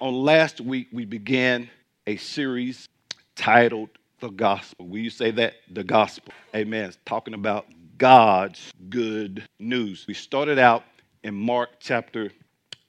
On last week, we began a series titled The Gospel. Will you say that? The Gospel. Amen. It's talking about God's good news. We started out in Mark chapter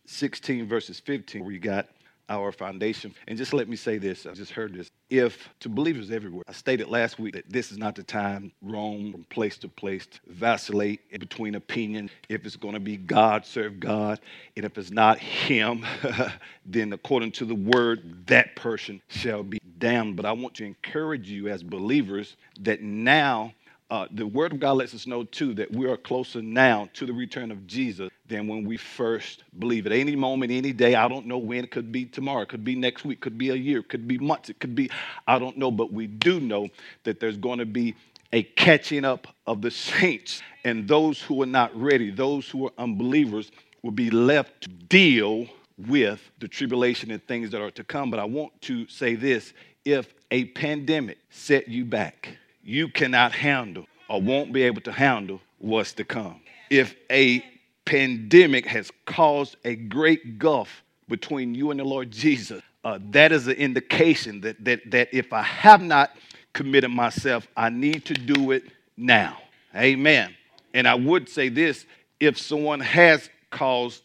16, verses 15, where you got our foundation. And just let me say this I just heard this. If to believers everywhere, I stated last week that this is not the time roam from place to place, to vacillate between opinion. If it's going to be God, serve God. And if it's not Him, then according to the word, that person shall be damned. But I want to encourage you as believers that now uh, the Word of God lets us know too that we are closer now to the return of Jesus than when we first believe. At any moment, any day, I don't know when. It could be tomorrow, it could be next week, could be a year, could be months, it could be, I don't know. But we do know that there's going to be a catching up of the saints and those who are not ready, those who are unbelievers, will be left to deal with the tribulation and things that are to come. But I want to say this if a pandemic set you back, you cannot handle or won't be able to handle what's to come. If a pandemic has caused a great gulf between you and the Lord Jesus, uh, that is an indication that, that, that if I have not committed myself, I need to do it now. Amen. And I would say this if someone has caused,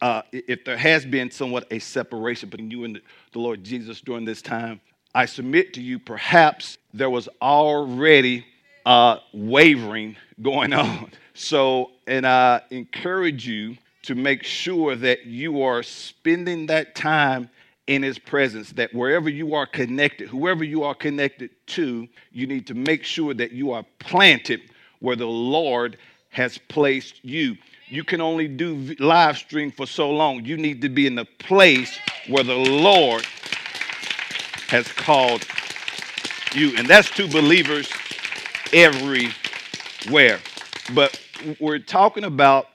uh, if there has been somewhat a separation between you and the Lord Jesus during this time, I submit to you, perhaps there was already uh, wavering going on. So, and I encourage you to make sure that you are spending that time in His presence, that wherever you are connected, whoever you are connected to, you need to make sure that you are planted where the Lord has placed you. You can only do live stream for so long. You need to be in the place where the Lord has called you. And that's to believers everywhere. But we're talking about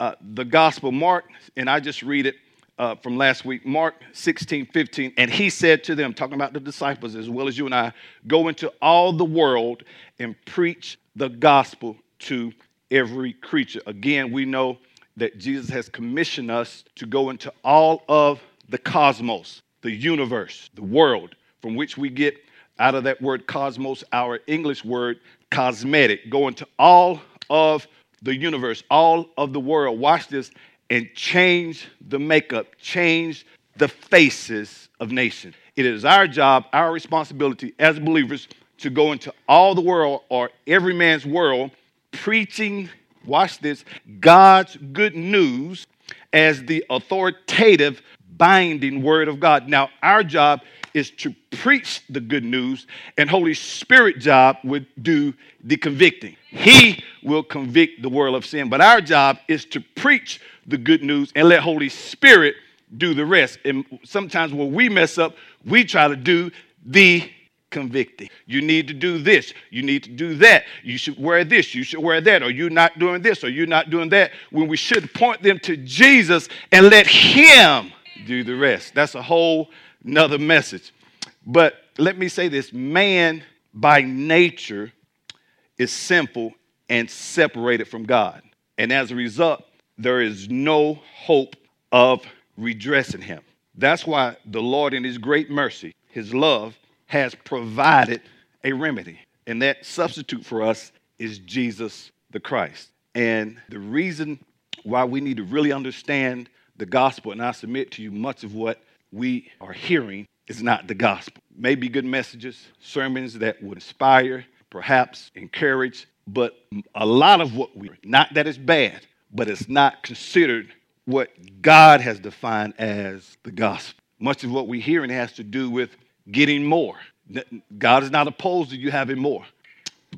uh, the gospel. Mark, and I just read it uh, from last week, Mark 16, 15. And he said to them, talking about the disciples as well as you and I, go into all the world and preach the gospel to every creature. Again, we know that Jesus has commissioned us to go into all of the cosmos the universe, the world, from which we get out of that word cosmos our English word cosmetic, going to all of the universe, all of the world. Watch this and change the makeup, change the faces of nations. It is our job, our responsibility as believers to go into all the world or every man's world preaching, watch this, God's good news as the authoritative binding word of God. Now, our job is to preach the good news, and Holy Spirit job would do the convicting. He will convict the world of sin, but our job is to preach the good news and let Holy Spirit do the rest. And sometimes when we mess up, we try to do the convicting. You need to do this. You need to do that. You should wear this. You should wear that. Or you're not doing this. Or you're not doing that. When we should point them to Jesus and let Him do the rest. That's a whole nother message. But let me say this man by nature is sinful and separated from God. And as a result, there is no hope of redressing him. That's why the Lord, in His great mercy, His love, has provided a remedy. And that substitute for us is Jesus the Christ. And the reason why we need to really understand the gospel, and I submit to you, much of what we are hearing is not the gospel. Maybe good messages, sermons that would inspire, perhaps encourage, but a lot of what we, not that it's bad, but it's not considered what God has defined as the gospel. Much of what we hear and has to do with getting more. God is not opposed to you having more,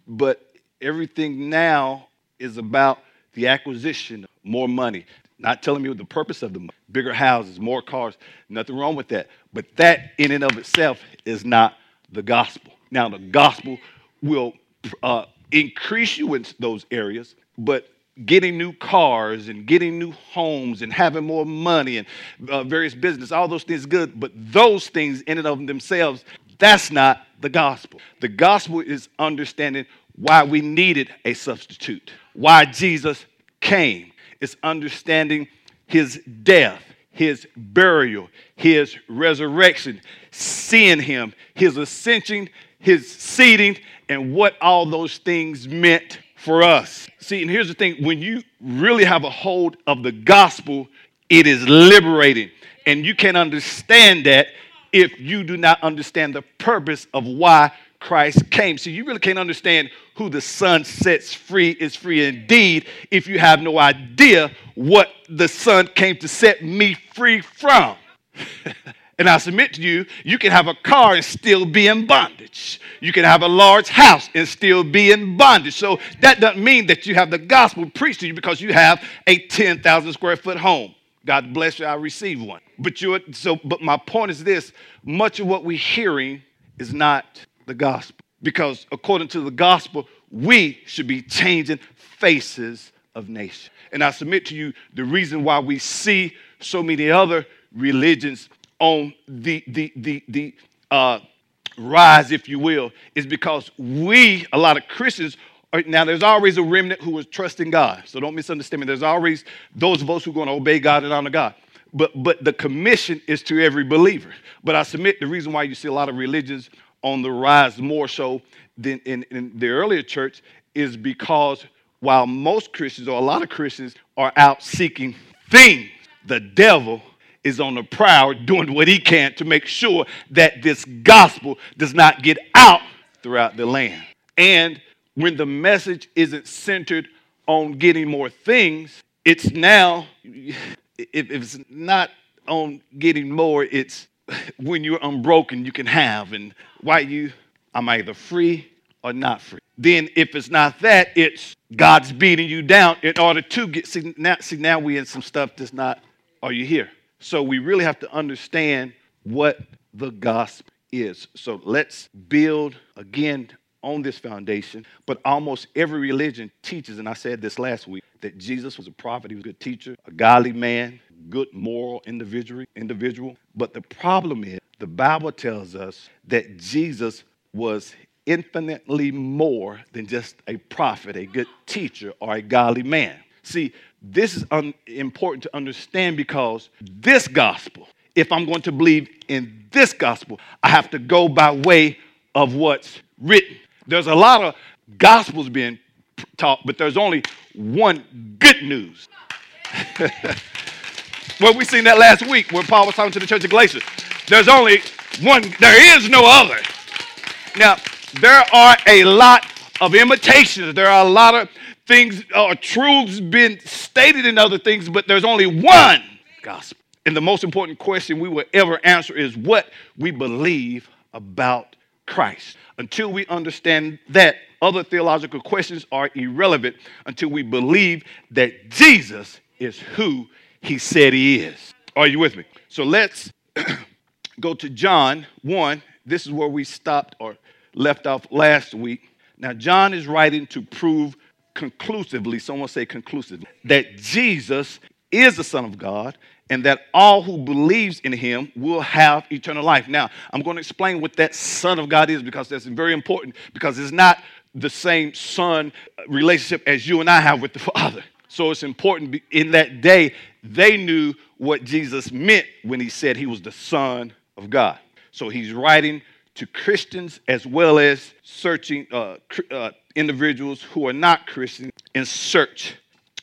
but everything now is about the acquisition of more money. Not telling me what the purpose of them. Bigger houses, more cars, nothing wrong with that. But that in and of itself is not the gospel. Now, the gospel will uh, increase you in those areas, but getting new cars and getting new homes and having more money and uh, various business, all those things good. But those things in and of themselves, that's not the gospel. The gospel is understanding why we needed a substitute, why Jesus came is understanding his death, his burial, his resurrection, seeing him, his ascension, his seating, and what all those things meant for us. See, and here's the thing when you really have a hold of the gospel, it is liberating. And you can understand that if you do not understand the purpose of why Christ came. So you really can't understand who the Son sets free is free indeed if you have no idea what the Son came to set me free from. and I submit to you, you can have a car and still be in bondage. You can have a large house and still be in bondage. So that doesn't mean that you have the gospel preached to you because you have a 10,000 square foot home. God bless you, I receive one. But you so but my point is this, much of what we're hearing is not the gospel. Because according to the gospel, we should be changing faces of nations. And I submit to you the reason why we see so many other religions on the the the the uh, rise, if you will, is because we, a lot of Christians, now there's always a remnant who is trusting God. So don't misunderstand me. There's always those of us who are going to obey God and honor God. But but the commission is to every believer. But I submit the reason why you see a lot of religions on the rise more so than in, in the earlier church is because while most Christians or a lot of Christians are out seeking things, the devil is on the prowl doing what he can to make sure that this gospel does not get out throughout the land. And when the message isn't centered on getting more things, it's now, if it's not on getting more, it's when you're unbroken, you can have. And why you, I'm either free or not free. Then if it's not that, it's God's beating you down in order to get, see now, see, now we in some stuff that's not, are you here? So we really have to understand what the gospel is. So let's build again on this foundation. But almost every religion teaches, and I said this last week, that Jesus was a prophet, he was a good teacher, a godly man, good moral individual, individual. But the problem is the Bible tells us that Jesus was infinitely more than just a prophet, a good teacher, or a godly man. See, this is un- important to understand because this gospel, if I'm going to believe in this gospel, I have to go by way of what's written. There's a lot of gospels being taught, but there's only one good news. well, we seen that last week when Paul was talking to the church of Galatia. There's only one, there is no other. Now, there are a lot of imitations. There are a lot of things or uh, truths being stated in other things, but there's only one gospel. And the most important question we will ever answer is what we believe about Christ. Until we understand that, other theological questions are irrelevant until we believe that Jesus is who he said he is. Are you with me? So let's go to John 1. This is where we stopped or left off last week. Now, John is writing to prove conclusively, someone say conclusively, that Jesus is the Son of God and that all who believes in him will have eternal life. Now, I'm going to explain what that Son of God is because that's very important because it's not the same son relationship as you and I have with the Father. So it's important in that day, they knew what Jesus meant when he said he was the Son of God. So he's writing to Christians as well as searching uh, uh, individuals who are not Christians in search.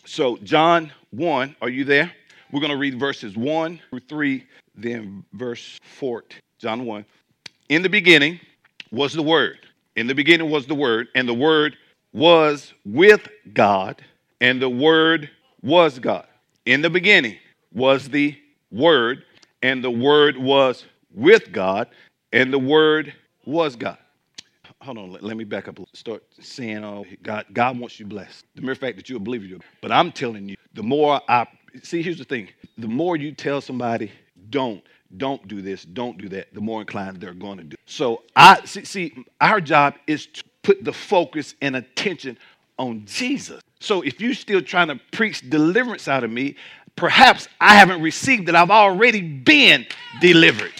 So, John 1, are you there? We're going to read verses 1 through 3, then verse 4. John 1. In the beginning was the Word. In the beginning was the Word, and the Word was with God, and the Word was God. In the beginning was the Word, and the Word was with God, and the Word was God. Hold on, let, let me back up. Start saying, "Oh, God, God wants you blessed." The mere fact that you're a believer, but I'm telling you, the more I see, here's the thing: the more you tell somebody, "Don't," don't do this, don't do that, the more inclined they're going to do. So I see, see, our job is to put the focus and attention on Jesus. So if you're still trying to preach deliverance out of me, perhaps I haven't received it. I've already been delivered.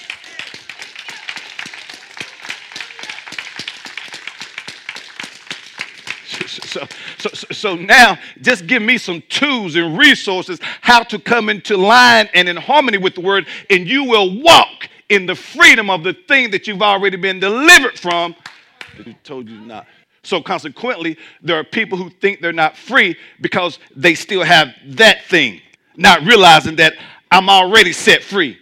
So, so, so now just give me some tools and resources how to come into line and in harmony with the word, and you will walk in the freedom of the thing that you've already been delivered from that told you not. So consequently, there are people who think they're not free because they still have that thing, not realizing that I'm already set free.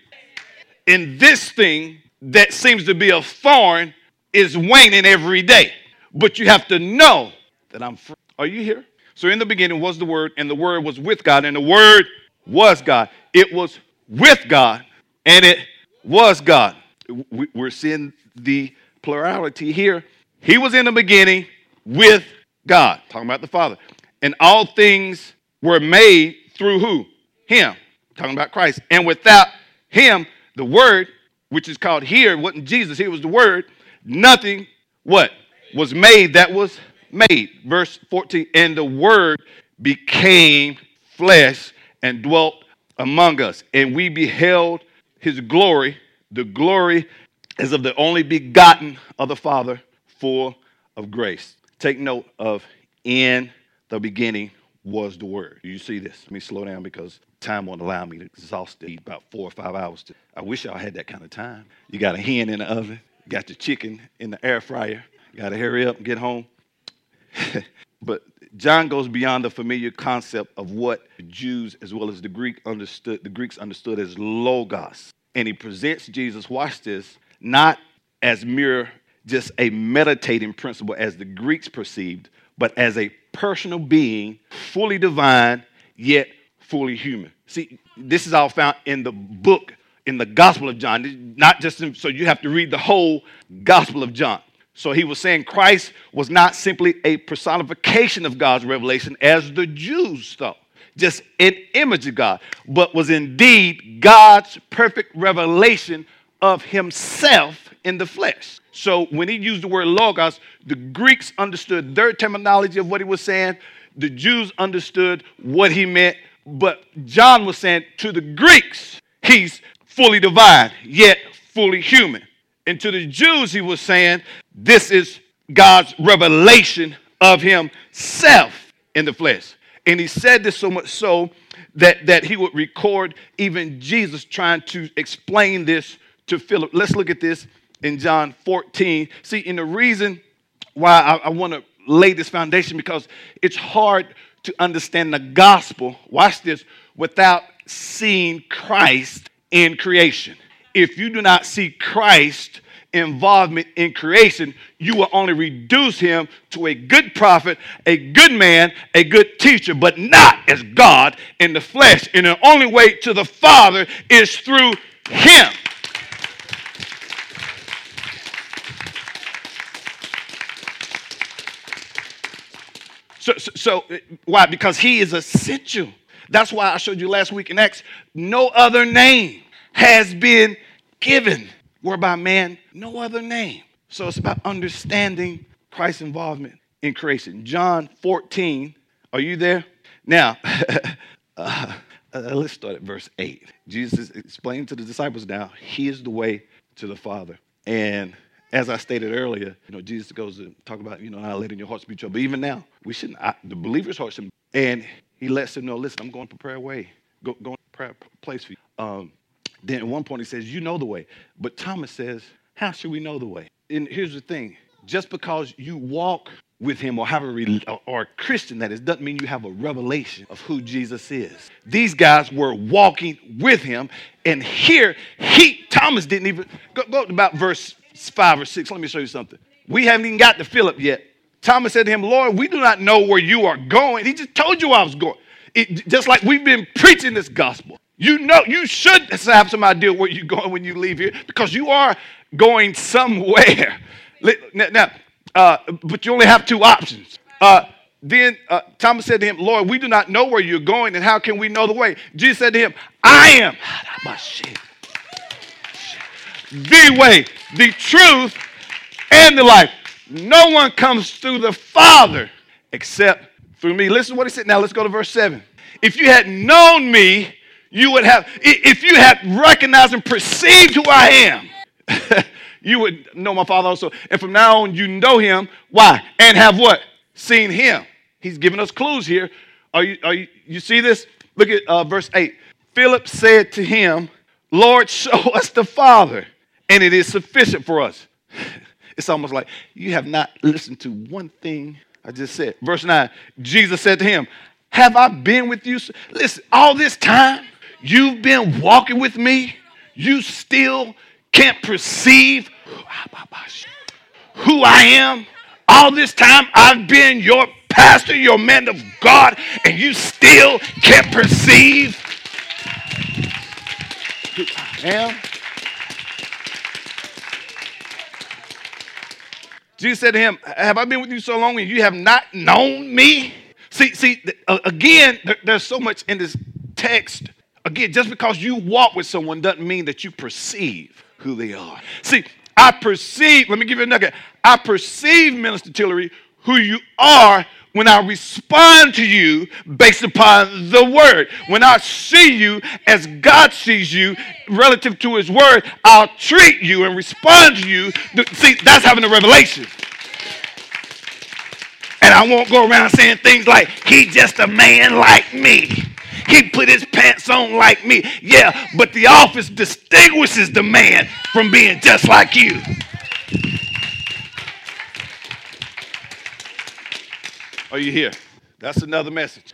And this thing that seems to be a thorn is waning every day. But you have to know that I'm free. Are you here? So in the beginning was the Word, and the Word was with God, and the Word was God. It was with God, and it was God. We're seeing the plurality here. He was in the beginning with God, talking about the Father. And all things were made through who? Him, talking about Christ. And without him, the Word, which is called here, wasn't Jesus, here was the Word, nothing, what? Was made that was made. Verse 14, and the Word became flesh and dwelt among us, and we beheld his glory, the glory as of the only begotten of the Father, full of grace. Take note of in the beginning was the word. You see this? Let me slow down because time won't allow me to exhaust it. About four or five hours. To, I wish y'all had that kind of time. You got a hen in the oven, got your chicken in the air fryer. Got to hurry up and get home. but John goes beyond the familiar concept of what Jews as well as the Greek understood, the Greeks understood as logos. And he presents Jesus, watch this, not as mere just a meditating principle as the Greeks perceived, but as a personal being, fully divine, yet fully human. See, this is all found in the book, in the Gospel of John, not just in, so you have to read the whole Gospel of John. So he was saying Christ was not simply a personification of God's revelation as the Jews thought, just an image of God, but was indeed God's perfect revelation of himself in the flesh. So when he used the word logos, the Greeks understood their terminology of what he was saying. The Jews understood what he meant. But John was saying to the Greeks, he's fully divine, yet fully human. And to the Jews, he was saying, this is God's revelation of himself in the flesh. And he said this so much so that, that he would record even Jesus trying to explain this to Philip. Let's look at this in John 14. See, and the reason why I, I want to lay this foundation because it's hard to understand the gospel, watch this, without seeing Christ in creation. If you do not see Christ involvement in creation, you will only reduce him to a good prophet, a good man, a good teacher, but not as God in the flesh. And the only way to the Father is through him. So, so, so, why? Because he is essential. That's why I showed you last week in Acts. No other name has been given whereby man, no other name. So it's about understanding Christ's involvement in creation. John 14, are you there? Now, uh, uh, let's start at verse 8. Jesus is explaining to the disciples now, He is the way to the Father. And as I stated earlier, you know, Jesus goes to talk about, you know, not letting your hearts be troubled. But even now, we shouldn't, I, the believer's heart shouldn't. And he lets them know, listen, I'm going to prepare a way, go, go prepare a place for you. Um, then at one point he says, you know the way. But Thomas says, how should we know the way? And here's the thing, just because you walk with him or have a or a Christian that is doesn't mean you have a revelation of who Jesus is. These guys were walking with him, and here he Thomas didn't even go, go about verse five or six. Let me show you something. We haven't even got to Philip yet. Thomas said to him, Lord, we do not know where you are going. He just told you I was going. It, just like we've been preaching this gospel. You know, you should have some idea where you're going when you leave here because you are going somewhere. Now, uh, but you only have two options. Uh, then uh, Thomas said to him, Lord, we do not know where you're going, and how can we know the way? Jesus said to him, I am the way, the truth, and the life. No one comes through the Father except through me. Listen to what he said. Now let's go to verse 7. If you had known me, you would have, if you had recognized and perceived who I am, you would know my Father also. And from now on, you know him. Why? And have what? Seen him. He's giving us clues here. Are you, are you, you see this? Look at uh, verse 8. Philip said to him, Lord, show us the Father, and it is sufficient for us. It's almost like you have not listened to one thing I just said. Verse 9 Jesus said to him, Have I been with you? Listen, all this time you've been walking with me, you still can't perceive who I am. All this time I've been your pastor, your man of God, and you still can't perceive who I am. Jesus said to him, Have I been with you so long and you have not known me? See, see, again, there's so much in this text. Again, just because you walk with someone doesn't mean that you perceive who they are. See, I perceive, let me give you a nugget. I perceive, Minister Tillery, who you are when I respond to you based upon the word. When I see you as God sees you relative to his word, I'll treat you and respond to you. See, that's having a revelation. And I won't go around saying things like, he's just a man like me. He put his pants on like me. Yeah, but the office distinguishes the man from being just like you. Are you here? That's another message.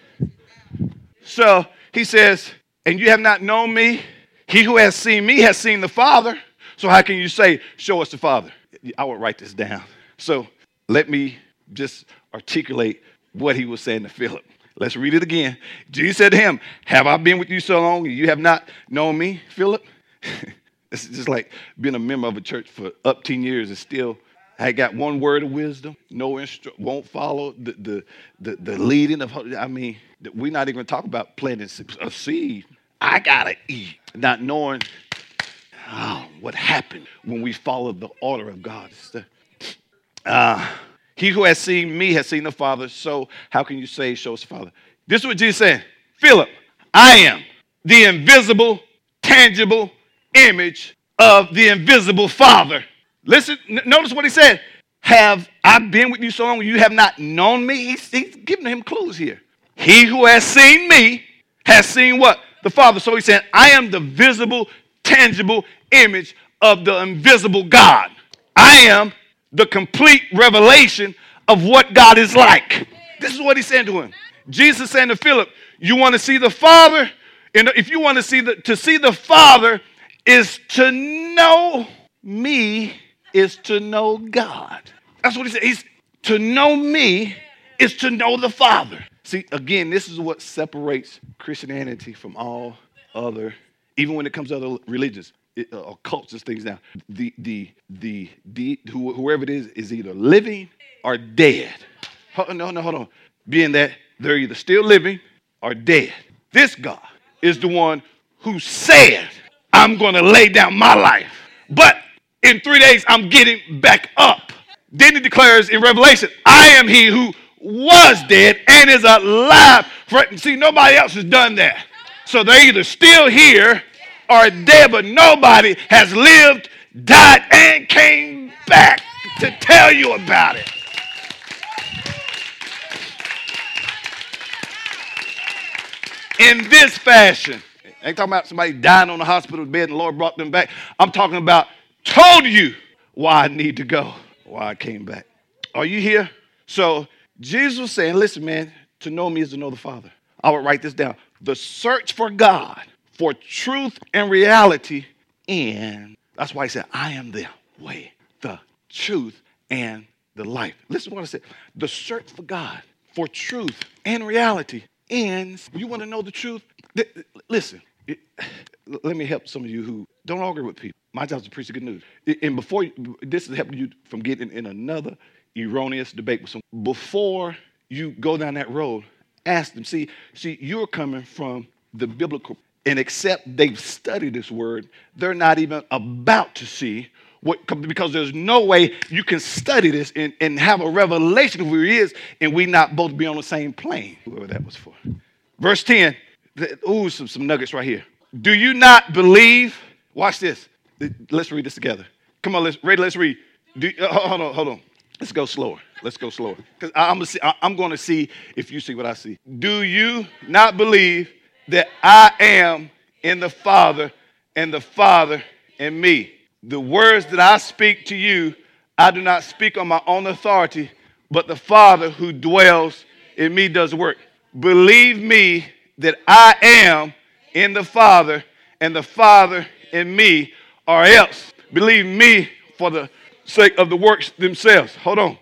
So he says, and you have not known me. He who has seen me has seen the Father. So how can you say, show us the Father? I would write this down. So let me just articulate what he was saying to Philip. Let's read it again. Jesus said to him, Have I been with you so long and you have not known me, Philip? it's just like being a member of a church for up 10 years and still I got one word of wisdom, no instru- won't follow the, the, the, the leading of, I mean, we're not even talking about planting a seed. I got to eat, not knowing oh, what happened when we followed the order of God. Uh, he who has seen me has seen the Father, so how can you say, show us the Father? This is what Jesus said Philip, I am the invisible, tangible image of the invisible Father. Listen, n- notice what he said. Have I been with you so long you have not known me? He's, he's giving him clues here. He who has seen me has seen what? The Father. So he said, I am the visible, tangible image of the invisible God. I am the complete revelation of what God is like. This is what he said to him. Jesus saying to Philip, You want to see the Father? And if you want to see the to see the Father is to know me is to know God. That's what he said. He's to know me is to know the Father. See, again, this is what separates Christianity from all other, even when it comes to other religions Uh, or cults and things now. The, the, the, the, whoever it is is either living or dead. No, no, hold on. Being that they're either still living or dead. This God is the one who said, I'm going to lay down my life. But in three days I'm getting back up. Then he declares in Revelation, I am he who was dead and is alive. See, nobody else has done that. So they're either still here or dead, but nobody has lived, died, and came back to tell you about it. In this fashion. I ain't talking about somebody dying on the hospital bed and the Lord brought them back. I'm talking about told you why I need to go, why I came back. Are you here? So Jesus was saying, listen, man, to know me is to know the Father. I would write this down. The search for God, for truth and reality, and that's why he said, I am the way, the truth, and the life. Listen to what I said. The search for God, for truth and reality, and you want to know the truth? Listen, let me help some of you who don't argue with people. My job is to preach the good news. And before this is helping you from getting in another erroneous debate with someone. Before you go down that road, ask them. See, see, you're coming from the biblical, and except they've studied this word, they're not even about to see what because there's no way you can study this and, and have a revelation of who he is, and we not both be on the same plane. Whoever that was for. Verse 10. Ooh, some, some nuggets right here. Do you not believe? Watch this. Let's read this together. Come on, let's read. Let's read. Do, uh, hold on, hold on. Let's go slower. Let's go slower. Because I'm, I'm going to see if you see what I see. Do you not believe that I am in the Father and the Father in me? The words that I speak to you, I do not speak on my own authority, but the Father who dwells in me does work. Believe me that I am in the Father and the Father in me, or else believe me for the sake of the works themselves. Hold on.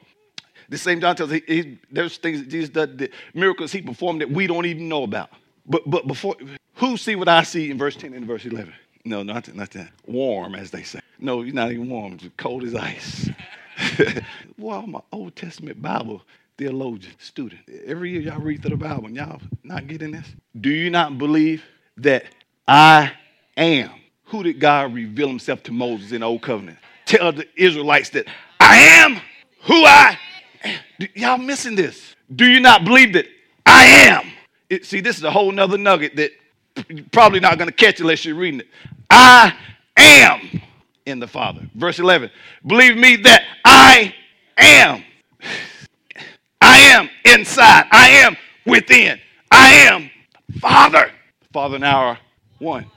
The same John tells he, he, there's things that Jesus does, miracles he performed that we don't even know about. But but before who see what I see in verse 10 and verse 11? No, not not that. Warm, as they say. No, he's not even warm. It's cold as ice. well, I'm an Old Testament Bible theologian, student. Every year y'all read through the Bible and y'all not getting this. Do you not believe that I am? Who did God reveal himself to Moses in the Old Covenant? Tell the Israelites that I am who I am. Y'all missing this. Do you not believe that I am? It, see, this is a whole nother nugget that you're probably not going to catch unless you're reading it. I am in the Father. Verse 11. Believe me that I am. I am inside. I am within. I am Father. Father and our one.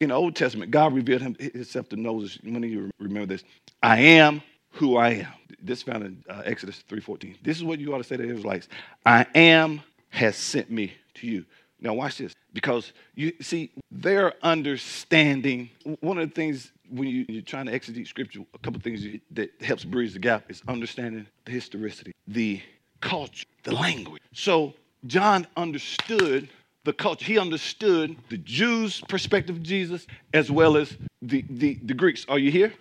In the Old Testament, God revealed himself to Moses. Many of you remember this. I am who I am. This found in uh, Exodus 3.14. This is what you ought to say to the Israelites. I am has sent me to you. Now watch this. Because you see, their understanding, one of the things when you, are trying to exegete scripture, a couple things that helps bridge the gap is understanding the historicity, the culture, the language. So John understood the culture. He understood the Jews' perspective of Jesus as well as the, the, the Greeks. Are you here?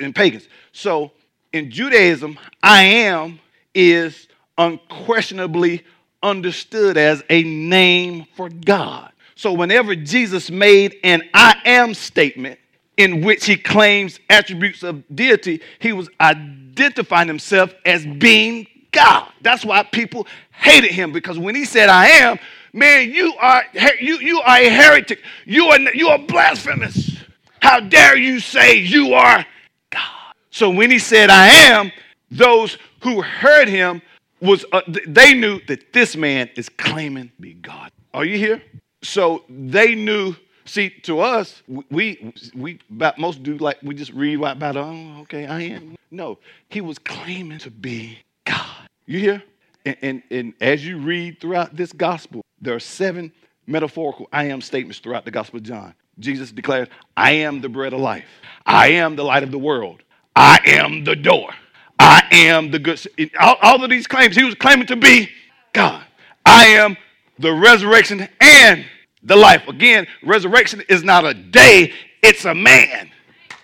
And pagans. So in Judaism, I am is unquestionably understood as a name for God. So whenever Jesus made an I am statement in which he claims attributes of deity, he was identifying himself as being God. That's why people hated him because when he said I am, man, you are you you are a heretic. You are you are blasphemous. How dare you say you are God? So when he said I am, those who heard him was uh, they knew that this man is claiming to be God. Are you here? So they knew. See, to us, we we about most do like we just read about. Oh, okay, I am. No, he was claiming to be God. You hear? And, and, and as you read throughout this gospel, there are seven metaphorical I am statements throughout the Gospel of John. Jesus declares, I am the bread of life. I am the light of the world. I am the door. I am the good. All, all of these claims, he was claiming to be God. I am the resurrection and the life. Again, resurrection is not a day, it's a man.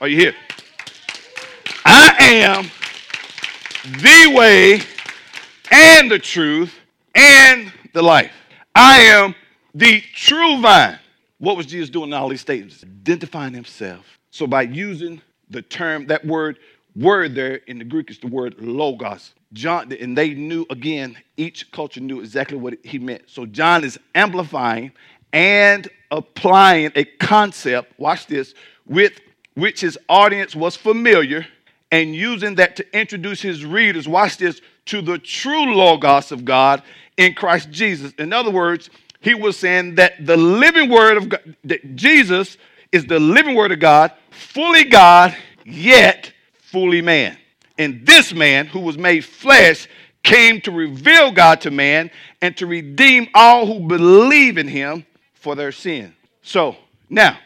Are you here? I am the way and the truth and the life. I am the true vine. What was Jesus doing in all these statements? Identifying himself. So by using the term, that word word there in the Greek is the word logos. John, and they knew again, each culture knew exactly what he meant. So John is amplifying and applying a concept, watch this, with which his audience was familiar, and using that to introduce his readers, watch this, to the true logos of God in Christ Jesus. In other words, he was saying that the living word of God, that Jesus is the living word of God, fully God, yet fully man. And this man, who was made flesh, came to reveal God to man and to redeem all who believe in him for their sin. So now,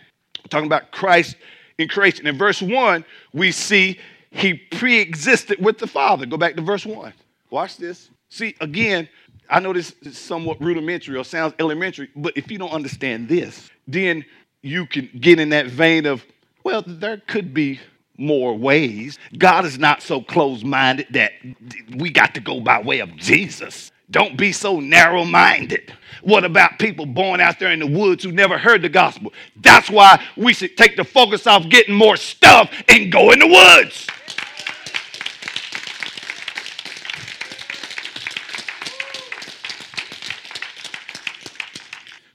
talking about Christ in creation. In verse 1, we see he pre existed with the Father. Go back to verse 1. Watch this. See, again, I know this is somewhat rudimentary or sounds elementary, but if you don't understand this, then you can get in that vein of, well, there could be more ways. God is not so close minded that we got to go by way of Jesus. Don't be so narrow minded. What about people born out there in the woods who never heard the gospel? That's why we should take the focus off getting more stuff and go in the woods.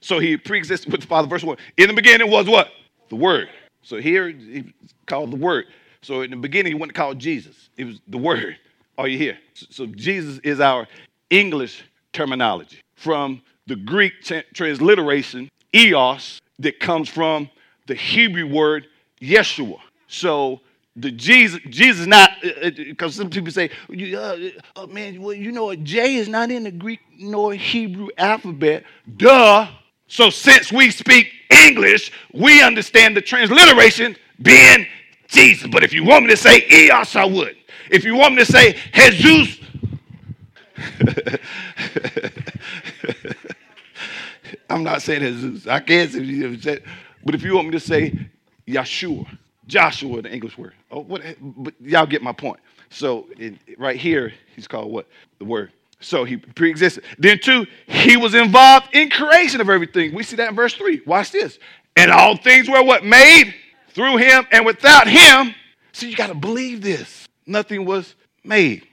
So he pre-existed with the Father. Verse 1. In the beginning was what? The Word. So here he called the Word. So in the beginning, he wasn't called Jesus. It was the Word. Are you here? So Jesus is our English terminology from the Greek tra- transliteration, Iesous, that comes from the Hebrew word Yeshua. So the Jesus, Jesus not because uh, uh, some people say, uh, oh man, well you know? J is not in the Greek nor Hebrew alphabet. Duh. So since we speak English, we understand the transliteration being Jesus. But if you want me to say Iesous, I would. If you want me to say Jesus, I'm not saying Jesus. I can't say, but if you want me to say Yeshua, Joshua, the English word. Oh, what? But y'all get my point. So it, right here, he's called what? The word. So he pre-existed. Then two, he was involved in creation of everything. We see that in verse three. Watch this. And all things were what made through him, and without him. So you got to believe this. Nothing was made.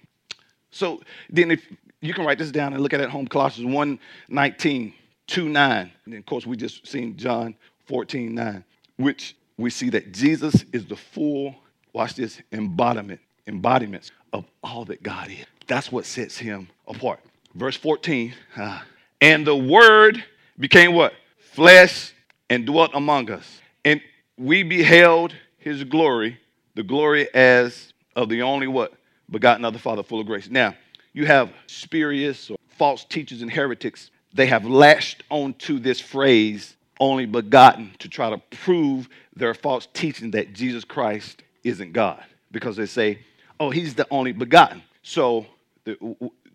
So then if you can write this down and look at it at home, Colossians 1 19, 2 9. And of course we just seen John 14 9, which we see that Jesus is the full, watch this, embodiment, embodiments of all that God is. That's what sets him apart. Verse 14, uh, and the word became what? Flesh and dwelt among us. And we beheld his glory, the glory as of the only what? Begotten of the Father, full of grace. Now, you have spurious or false teachers and heretics. They have latched onto this phrase, only begotten, to try to prove their false teaching that Jesus Christ isn't God. Because they say, oh, he's the only begotten. So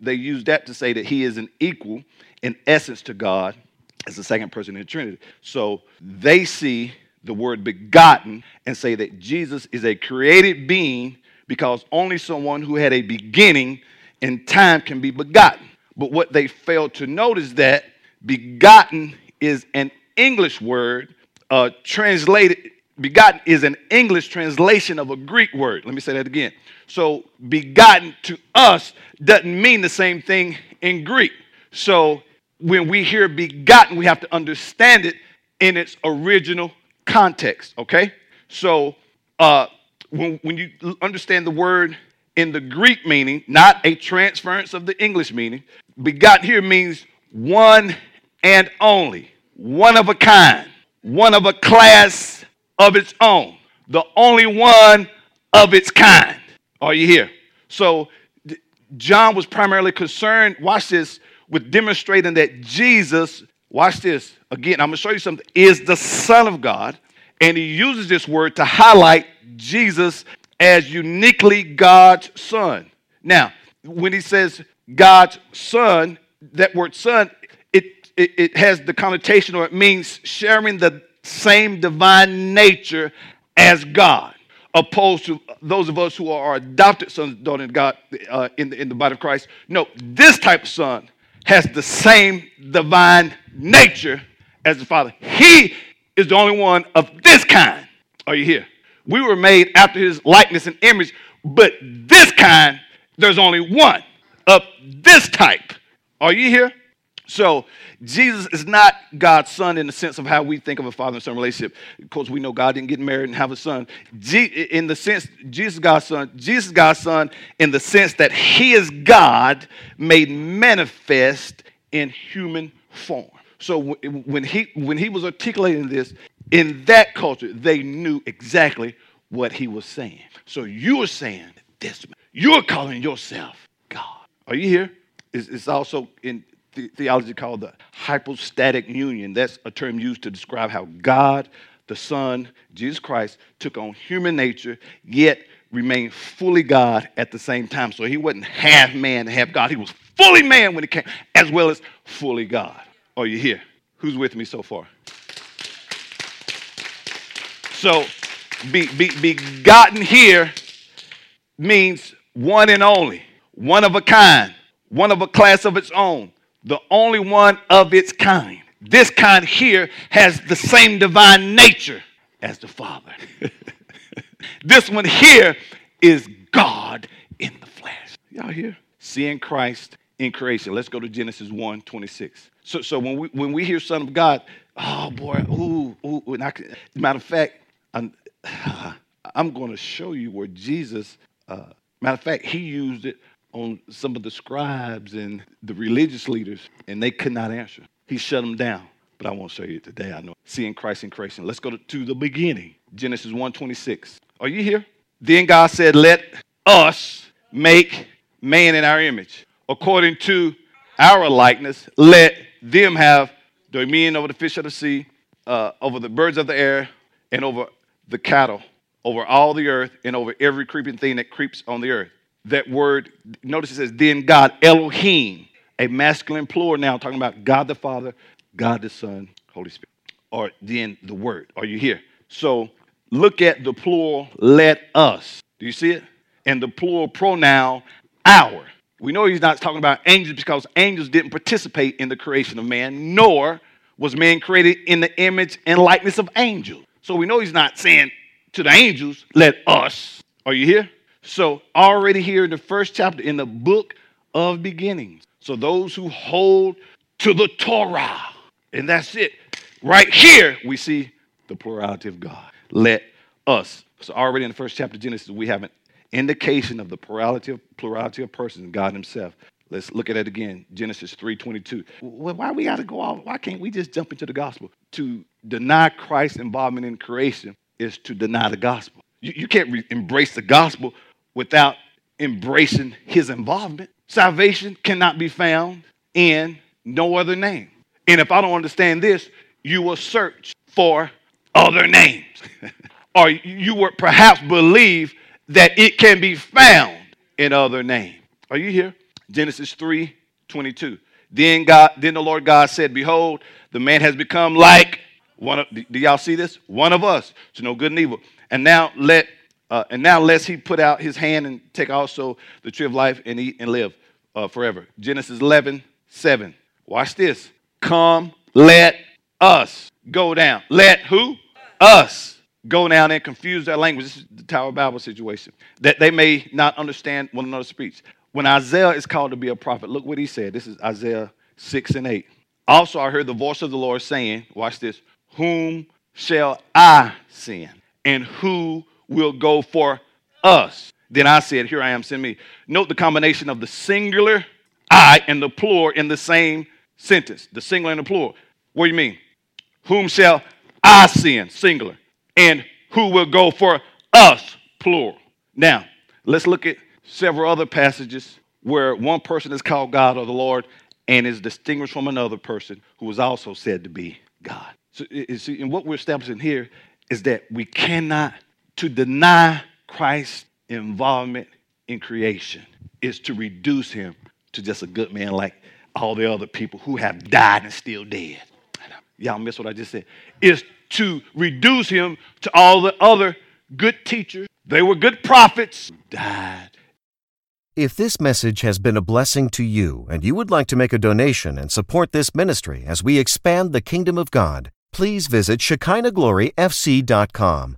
they use that to say that he is an equal in essence to God as the second person in the Trinity. So they see the word begotten and say that Jesus is a created being because only someone who had a beginning in time can be begotten. But what they fail to note is that begotten is an English word uh, translated. Begotten is an English translation of a Greek word. Let me say that again. So, begotten to us doesn't mean the same thing in Greek. So, when we hear begotten, we have to understand it in its original context, okay? So, uh, when, when you understand the word in the Greek meaning, not a transference of the English meaning, begotten here means one and only, one of a kind, one of a class of its own, the only one of its kind. Are you here? So, John was primarily concerned, watch this, with demonstrating that Jesus, watch this, again, I'm gonna show you something, is the Son of God. And he uses this word to highlight Jesus as uniquely God's Son. Now, when he says God's Son, that word Son, it, it, it has the connotation or it means sharing the same divine nature as God opposed to those of us who are adopted sons daughters of God uh, in, the, in the body of Christ. No, this type of son has the same divine nature as the Father. He is the only one of this kind. Are you here? We were made after his likeness and image, but this kind, there's only one of this type. Are you here? So Jesus is not God's son in the sense of how we think of a father and son relationship. Of course, we know God didn't get married and have a son. in the sense, Jesus God's son, Jesus God's son in the sense that he is God made manifest in human form. So when he when he was articulating this in that culture, they knew exactly what he was saying. So you are saying this. You're calling yourself God. Are you here? It's also in the theology called the hypostatic union. That's a term used to describe how God, the Son, Jesus Christ, took on human nature, yet remained fully God at the same time. So he wasn't half man, and half God. He was fully man when he came, as well as fully God. Are you here? Who's with me so far? So, be, be, begotten here means one and only, one of a kind, one of a class of its own the only one of its kind. This kind here has the same divine nature as the Father. this one here is God in the flesh. Y'all here? Seeing Christ in creation. Let's go to Genesis 1 26. So, so when, we, when we hear Son of God, oh boy, ooh, ooh. And I, matter of fact, I'm, I'm going to show you where Jesus, uh, matter of fact, he used it on some of the scribes and the religious leaders, and they could not answer. He shut them down. But I won't show you today. I know. Seeing Christ in creation. Let's go to, to the beginning. Genesis 1:26. Are you here? Then God said, Let us make man in our image, according to our likeness. Let them have dominion over the fish of the sea, uh, over the birds of the air, and over the cattle, over all the earth, and over every creeping thing that creeps on the earth that word, notice it says, then God, Elohim, a masculine plural now, talking about God the Father, God the Son, Holy Spirit, or then the Word. Are you here? So look at the plural, let us. Do you see it? And the plural pronoun, our. We know he's not talking about angels because angels didn't participate in the creation of man, nor was man created in the image and likeness of angels. So we know he's not saying to the angels, let us. Are you here? So, already here in the first chapter, in the book of beginnings. So, those who hold to the Torah, and that's it. Right here, we see the plurality of God. Let us. So, already in the first chapter of Genesis, we have an indication of the plurality of, plurality of persons, God Himself. Let's look at it again. Genesis 3:22. Well, why we got to go off? Why can't we just jump into the gospel? To deny Christ's involvement in creation is to deny the gospel. You, you can't re- embrace the gospel without embracing his involvement. Salvation cannot be found in no other name. And if I don't understand this, you will search for other names. or you would perhaps believe that it can be found in other names. Are you here? Genesis 3 22. Then God, then the Lord God said, Behold, the man has become like one of do y'all see this? One of us to know good and evil. And now let uh, and now lest he put out his hand and take also the tree of life and eat and live uh, forever. Genesis 11, 7. Watch this. Come, let us go down. Let who? Us go down and confuse their language. This is the Tower Babel situation. That they may not understand one another's speech. When Isaiah is called to be a prophet, look what he said. This is Isaiah 6 and 8. Also, I heard the voice of the Lord saying, Watch this, whom shall I send? And who will go for us. Then I said, Here I am, send me. Note the combination of the singular I and the plural in the same sentence. The singular and the plural. What do you mean? Whom shall I send? Singular. And who will go for us? Plural. Now, let's look at several other passages where one person is called God or the Lord and is distinguished from another person who is also said to be God. So, see, and what we're establishing here is that we cannot to deny Christ's involvement in creation is to reduce him to just a good man like all the other people who have died and still dead. Y'all miss what I just said. Is to reduce him to all the other good teachers. They were good prophets, died. If this message has been a blessing to you and you would like to make a donation and support this ministry as we expand the kingdom of God, please visit ShekinahGloryFC.com